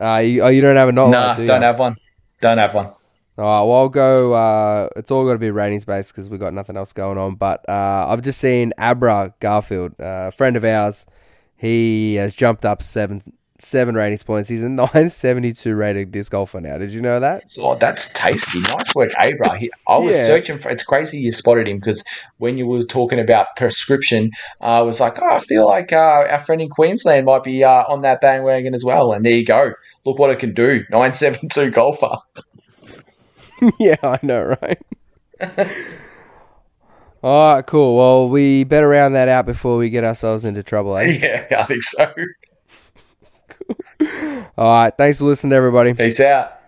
uh, you, oh, you don't have a not nah, live, do don't have one. Don't have one. All right, well, I'll go. Uh, it's all got to be ratings based because we've got nothing else going on. But uh, I've just seen Abra Garfield, uh, a friend of ours. He has jumped up seven seven ratings points. He's a *laughs* 972 rated disc golfer now. Did you know that? Oh, that's tasty. Nice work, Abra. He, I was Yeah. searching for. It's crazy you spotted him because when you were talking about prescription, I was like, oh, I feel like uh, our friend in Queensland might be uh, on that bandwagon as well. And there you go. Look what it can do. Nine seven two golfer. *laughs* *laughs* yeah, I know, right? *laughs* all right, cool. Well, we better round that out before we get ourselves into trouble, eh? *laughs* Yeah, I think so. All right, thanks for listening, everybody. Peace out.